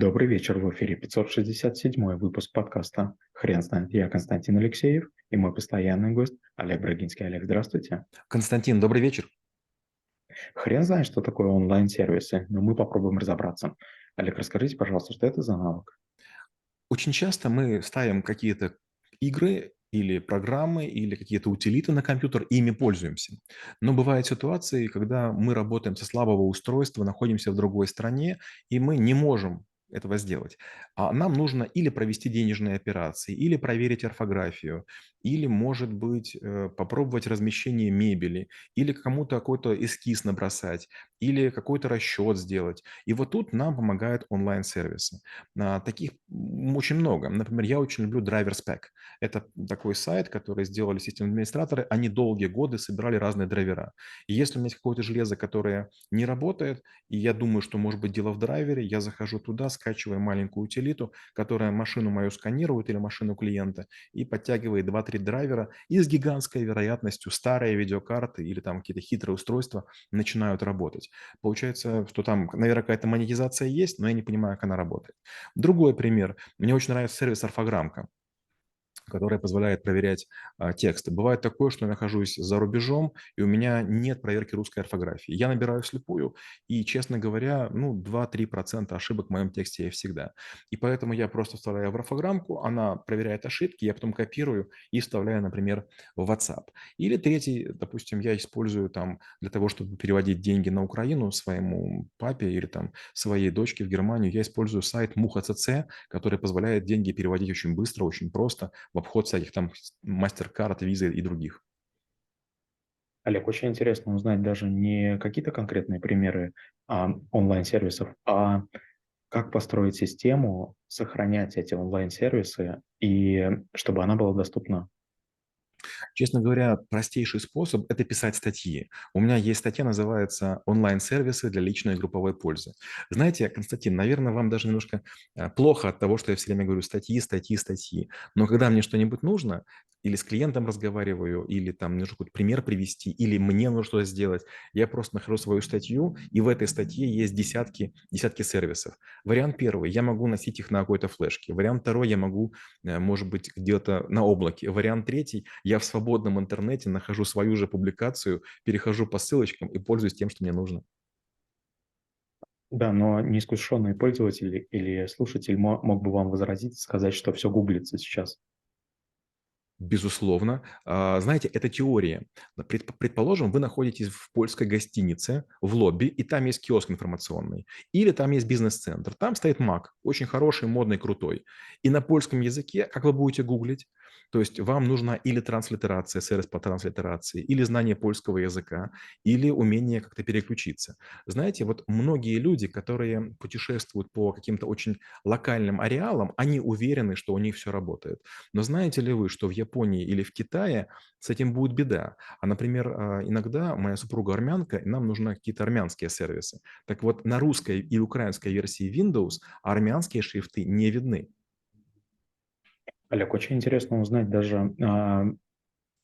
Добрый вечер, в эфире 567 выпуск подкаста «Хрен знает». Я Константин Алексеев и мой постоянный гость Олег Брагинский. Олег, здравствуйте. Константин, добрый вечер. Хрен знает, что такое онлайн-сервисы, но мы попробуем разобраться. Олег, расскажите, пожалуйста, что это за навык? Очень часто мы ставим какие-то игры или программы, или какие-то утилиты на компьютер, и ими пользуемся. Но бывают ситуации, когда мы работаем со слабого устройства, находимся в другой стране, и мы не можем этого сделать. А нам нужно или провести денежные операции, или проверить орфографию, или, может быть, э, попробовать размещение мебели, или кому-то какой-то эскиз набросать, или какой-то расчет сделать. И вот тут нам помогают онлайн-сервисы. А, таких очень много. Например, я очень люблю DriverSpec. Это такой сайт, который сделали системные администраторы. Они долгие годы собирали разные драйвера. И если у меня есть какое-то железо, которое не работает, и я думаю, что может быть дело в драйвере, я захожу туда, скачиваю маленькую утилиту, которая машину мою сканирует или машину клиента и подтягивает 2-3 драйвера, и с гигантской вероятностью старые видеокарты или там какие-то хитрые устройства начинают работать. Получается, что там, наверное, какая-то монетизация есть, но я не понимаю, как она работает. Другой пример. Мне очень нравится сервис «Орфограммка» которая позволяет проверять а, тексты. Бывает такое, что я нахожусь за рубежом, и у меня нет проверки русской орфографии. Я набираю слепую, и, честно говоря, ну, 2-3% ошибок в моем тексте есть всегда. И поэтому я просто вставляю в орфограммку, она проверяет ошибки, я потом копирую и вставляю, например, в WhatsApp. Или третий, допустим, я использую там для того, чтобы переводить деньги на Украину своему папе или там своей дочке в Германию, я использую сайт Муха.цц, который позволяет деньги переводить очень быстро, очень просто в обход всяких там MasterCard, Visa и других. Олег, очень интересно узнать даже не какие-то конкретные примеры а, онлайн-сервисов, а как построить систему, сохранять эти онлайн-сервисы и чтобы она была доступна Честно говоря, простейший способ– это писать статьи. У меня есть статья, называется «Онлайн-сервисы для личной и групповой пользы». Знаете, Константин, наверное, вам даже немножко э, плохо от того, что я все время говорю статьи, статьи, статьи. Но когда мне что-нибудь нужно, или с клиентом разговариваю, или там нужно какой-то пример привести, или мне нужно что-то сделать, я просто нахожу свою статью, и в этой статье есть десятки, десятки сервисов. Вариант первый, я могу носить их на какой-то флешке. Вариант второй, я могу, э, может быть, где-то на облаке. Вариант третий, я в свободном интернете нахожу свою же публикацию, перехожу по ссылочкам и пользуюсь тем, что мне нужно. Да, но неискушенный пользователь или слушатель мог бы вам возразить, сказать, что все гуглится сейчас. Безусловно. А, знаете, это теория. Предположим, вы находитесь в польской гостинице, в лобби, и там есть киоск информационный. Или там есть бизнес-центр. Там стоит Mac, очень хороший, модный, крутой. И на польском языке, как вы будете гуглить? То есть вам нужна или транслитерация, сервис по транслитерации, или знание польского языка, или умение как-то переключиться. Знаете, вот многие люди, которые путешествуют по каким-то очень локальным ареалам, они уверены, что у них все работает. Но знаете ли вы, что в Японии или в Китае с этим будет беда? А, например, а, иногда моя супруга армянка, и нам нужны какие-то армянские сервисы. Так вот, на русской и украинской версии Windows армянские шрифты не видны. Олег, очень интересно узнать даже а,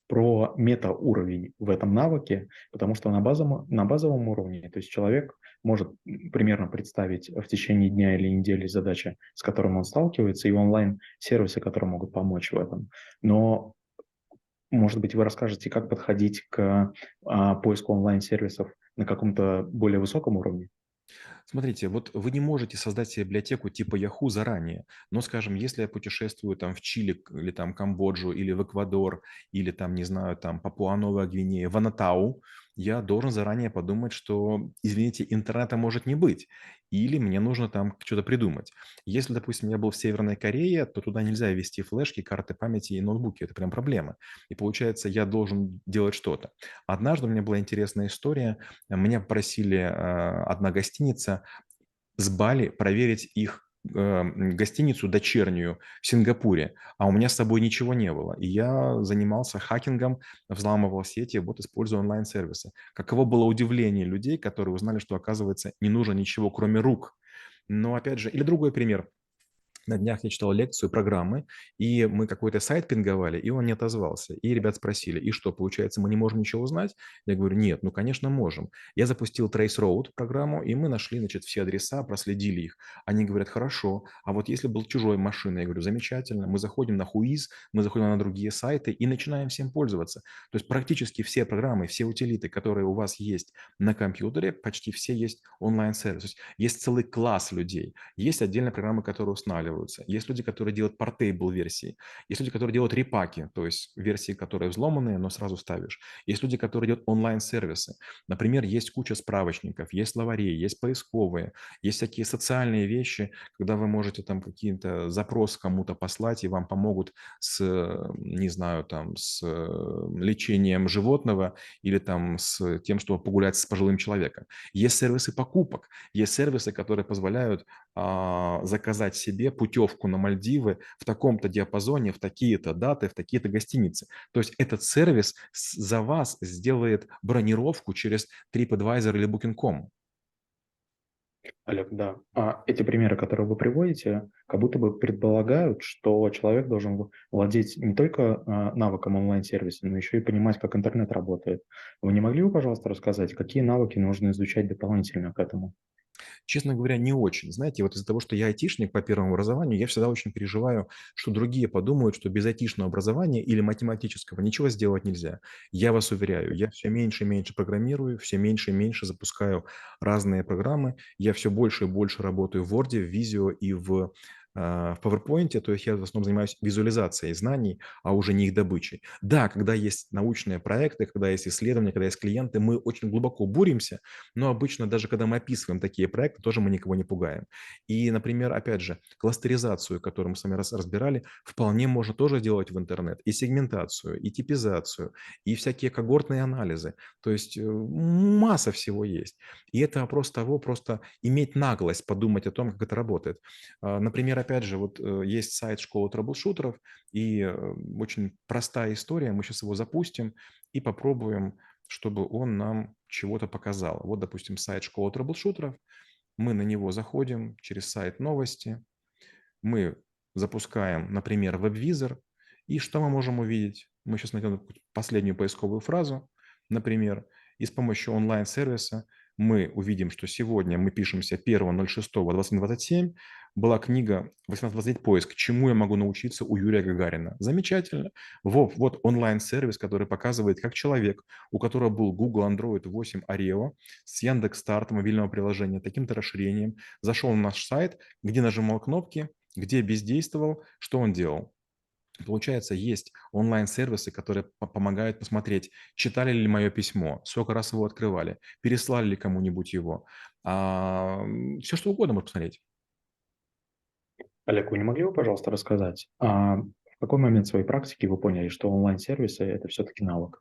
про метауровень в этом навыке, потому что на базовом, на базовом уровне, то есть человек может примерно представить в течение дня или недели задачи, с которыми он сталкивается, и онлайн-сервисы, которые могут помочь в этом. Но, может быть, вы расскажете, как подходить к а, поиску онлайн-сервисов на каком-то более высоком уровне? Смотрите, вот вы не можете создать себе библиотеку типа Yahoo заранее, но, скажем, если я путешествую там в Чили или там Камбоджу или в Эквадор или там, не знаю, там Папуа-Новая Гвинея, в Анатау, я должен заранее подумать, что, извините, интернета может не быть, или мне нужно там что-то придумать. Если, допустим, я был в Северной Корее, то туда нельзя ввести флешки, карты памяти и ноутбуки. Это прям проблема. И получается, я должен делать что-то. Однажды у меня была интересная история. Меня попросили э, одна гостиница с Бали проверить их гостиницу дочернюю в Сингапуре, а у меня с собой ничего не было. И я занимался хакингом, взламывал сети, вот используя онлайн-сервисы. Каково было удивление людей, которые узнали, что, оказывается, не нужно ничего, кроме рук. Но, опять же, или другой пример. На днях я читал лекцию программы, и мы какой-то сайт пинговали, и он не отозвался. И ребят спросили, и что, получается, мы не можем ничего узнать? Я говорю, нет, ну, конечно, можем. Я запустил Traceroute программу, и мы нашли, значит, все адреса, проследили их. Они говорят, хорошо, а вот если был чужой машиной, я говорю, замечательно, мы заходим на Whois, мы заходим на другие сайты и начинаем всем пользоваться. То есть практически все программы, все утилиты, которые у вас есть на компьютере, почти все есть онлайн-сервис. Есть целый класс людей. Есть отдельные программы, которые устанавливаются. Есть люди, которые делают портейбл версии. Есть люди, которые делают репаки, то есть версии, которые взломанные, но сразу ставишь. Есть люди, которые делают онлайн-сервисы. Например, есть куча справочников, есть словарей, есть поисковые, есть всякие социальные вещи, когда вы можете там какие-то запрос кому-то послать, и вам помогут с, не знаю, там, с лечением животного или там с тем, чтобы погулять с пожилым человеком. Есть сервисы покупок, есть сервисы, которые позволяют а, заказать себе путевку на Мальдивы в таком-то диапазоне, в такие-то даты, в такие-то гостиницы. То есть этот сервис за вас сделает бронировку через TripAdvisor или Booking.com. Олег, да. А эти примеры, которые вы приводите, как будто бы предполагают, что человек должен владеть не только а, навыком онлайн-сервиса, но еще и понимать, как интернет работает. Вы не могли бы, пожалуйста, рассказать, какие навыки нужно изучать дополнительно к этому? Честно говоря, не очень. Знаете, вот из-за того, что я айтишник по первому образованию, я всегда очень переживаю, что другие подумают, что без айтишного образования или математического ничего сделать нельзя. Я вас уверяю, я все меньше и меньше программирую, все меньше и меньше запускаю разные программы, я все больше и больше работаю в Word, в Visio и в в PowerPoint, то есть я в основном занимаюсь визуализацией знаний, а уже не их добычей. Да, когда есть научные проекты, когда есть исследования, когда есть клиенты, мы очень глубоко буримся, но обычно даже когда мы описываем такие проекты, тоже мы никого не пугаем. И, например, опять же, кластеризацию, которую мы с вами разбирали, вполне можно тоже делать в интернет, и сегментацию, и типизацию, и всякие когортные анализы. То есть э, масса всего есть. И это вопрос того, просто иметь наглость подумать о том, как это работает. А, например, опять же, вот э, есть сайт школы трэблшутеров, и э, очень простая история, мы сейчас его запустим и попробуем, чтобы он нам чего-то показал. Вот, допустим, сайт школы трэблшутеров, мы на него заходим через сайт новости, мы запускаем, например, веб-визор, и что мы можем увидеть? Мы сейчас найдем последнюю поисковую фразу, например, и с помощью онлайн-сервиса мы увидим, что сегодня мы пишемся 1.06.2027, была книга «1829 поиск. Чему я могу научиться у Юрия Гагарина». Замечательно. Вот, вот онлайн-сервис, который показывает, как человек, у которого был Google Android 8 Oreo с Яндекс.Старт мобильного приложения, таким-то расширением, зашел на наш сайт, где нажимал кнопки, где бездействовал, что он делал. Получается, есть онлайн-сервисы, которые помогают посмотреть, читали ли мое письмо, сколько раз его открывали, переслали ли кому-нибудь его. А, все что угодно можно посмотреть. Олег, вы не могли бы, пожалуйста, рассказать, а в какой момент своей практики вы поняли, что онлайн-сервисы– это все-таки навык?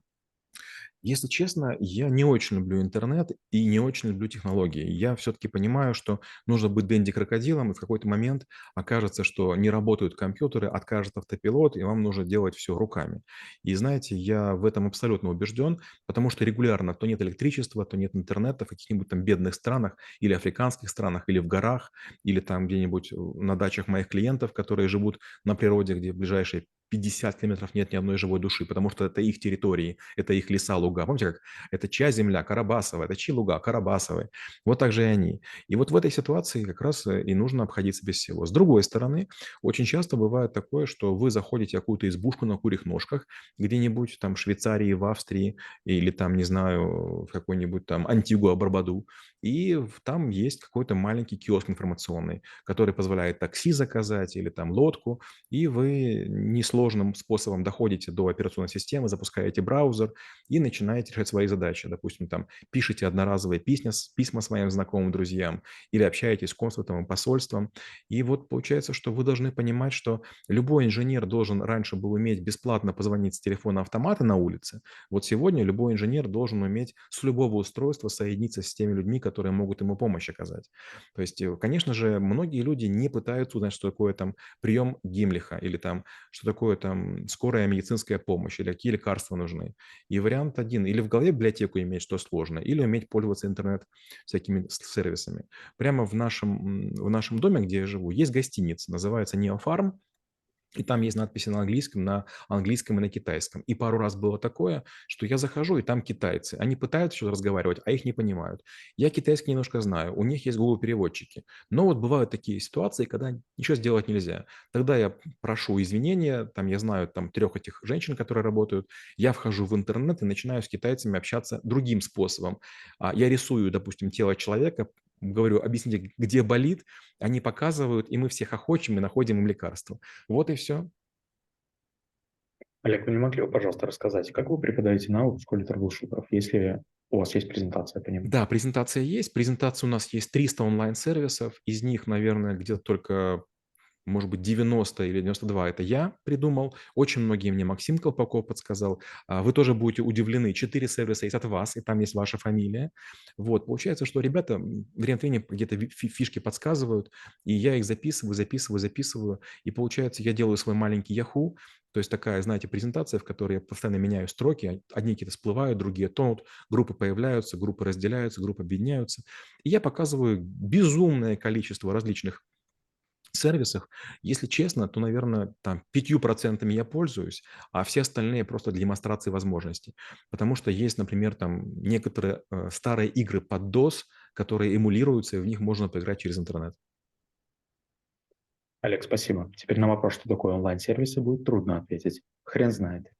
Если честно, я не очень люблю интернет и не очень люблю технологии. Я все-таки понимаю, что нужно быть Дэнди-крокодилом, и в какой-то момент окажется, что не работают компьютеры, откажет автопилот, и вам нужно делать все руками. И знаете, я в этом абсолютно убежден, потому что регулярно то нет электричества, то нет интернета в каких-нибудь там бедных странах или африканских странах, или в горах, или там где-нибудь на дачах моих клиентов, которые живут на природе, где ближайшие 50 километров нет ни одной живой души, потому что это их территории, это их леса, луга. Помните, как это чья земля, Карабасова, это чьи луга, Карабасовы. Вот так же и они. И вот в этой ситуации как раз э, и нужно обходиться без всего. С другой стороны, очень часто бывает такое, что вы заходите в какую-то избушку на курьих ножках, где-нибудь там в Швейцарии, в Австрии, или там, не знаю, в какой-нибудь там Антигуа-Барбаду, и там есть какой-то маленький киоск информационный, который позволяет такси заказать или там лодку, и вы несложным способом доходите до операционной системы, запускаете браузер и начинаете решать свои задачи. Допустим, там пишите одноразовые письма, письма своим знакомым, друзьям или общаетесь с консульством и посольством. И вот получается, что вы должны понимать, что любой инженер должен раньше был уметь бесплатно позвонить с телефона автомата на улице. Вот сегодня любой инженер должен уметь с любого устройства соединиться с теми людьми, которые которые могут ему помощь оказать. То есть, э, конечно же, многие люди не пытаются узнать, что такое там прием Гимлиха или там, что такое там скорая медицинская помощь или какие лекарства нужны. И вариант один, или в голове библиотеку иметь, что сложно, или уметь пользоваться интернет всякими сервисами. Прямо в нашем, в нашем доме, где я живу, есть гостиница, называется Неофарм, и там есть надписи на английском, на английском и на китайском. И пару раз было такое, что я захожу, и там китайцы. Они пытаются что-то разговаривать, а их не понимают. Я китайский немножко знаю, у них есть Google переводчики. Но вот бывают такие ситуации, когда ничего сделать нельзя. Тогда я прошу извинения, там я знаю там трех этих женщин, которые работают. Я вхожу в интернет и начинаю с китайцами общаться другим способом. А Я рисую, допустим, тело человека, говорю, объясните, где болит, они показывают, и мы всех охочем и находим им лекарства. Вот и все. Олег, вы не могли бы, пожалуйста, рассказать, как вы преподаете навык в школе трэблшутеров, если у вас есть презентация по ним? Да, презентация есть. Презентация у нас есть 300 онлайн-сервисов. Из них, наверное, где-то только может быть, 90 или 92 – это я придумал. Очень многие мне Максим Колпаков подсказал. А, вы тоже будете удивлены. Четыре сервиса есть от вас, и там есть ваша фамилия. Вот, получается, что ребята время от времени где-то фишки подсказывают, и я их записываю, записываю, записываю. И получается, я делаю свой маленький Yahoo, то есть такая, знаете, презентация, в которой я постоянно меняю строки, одни какие-то всплывают, другие тонут, группы появляются, группы разделяются, группы объединяются. И я показываю безумное количество различных сервисах, если честно, то, наверное, там 5% я пользуюсь, а все остальные просто для демонстрации возможностей. Потому что есть, например, там некоторые э, старые игры под DOS, которые эмулируются, и в них можно поиграть через интернет. Олег, спасибо. Теперь на вопрос, что такое онлайн-сервисы, будет трудно ответить. Хрен знает.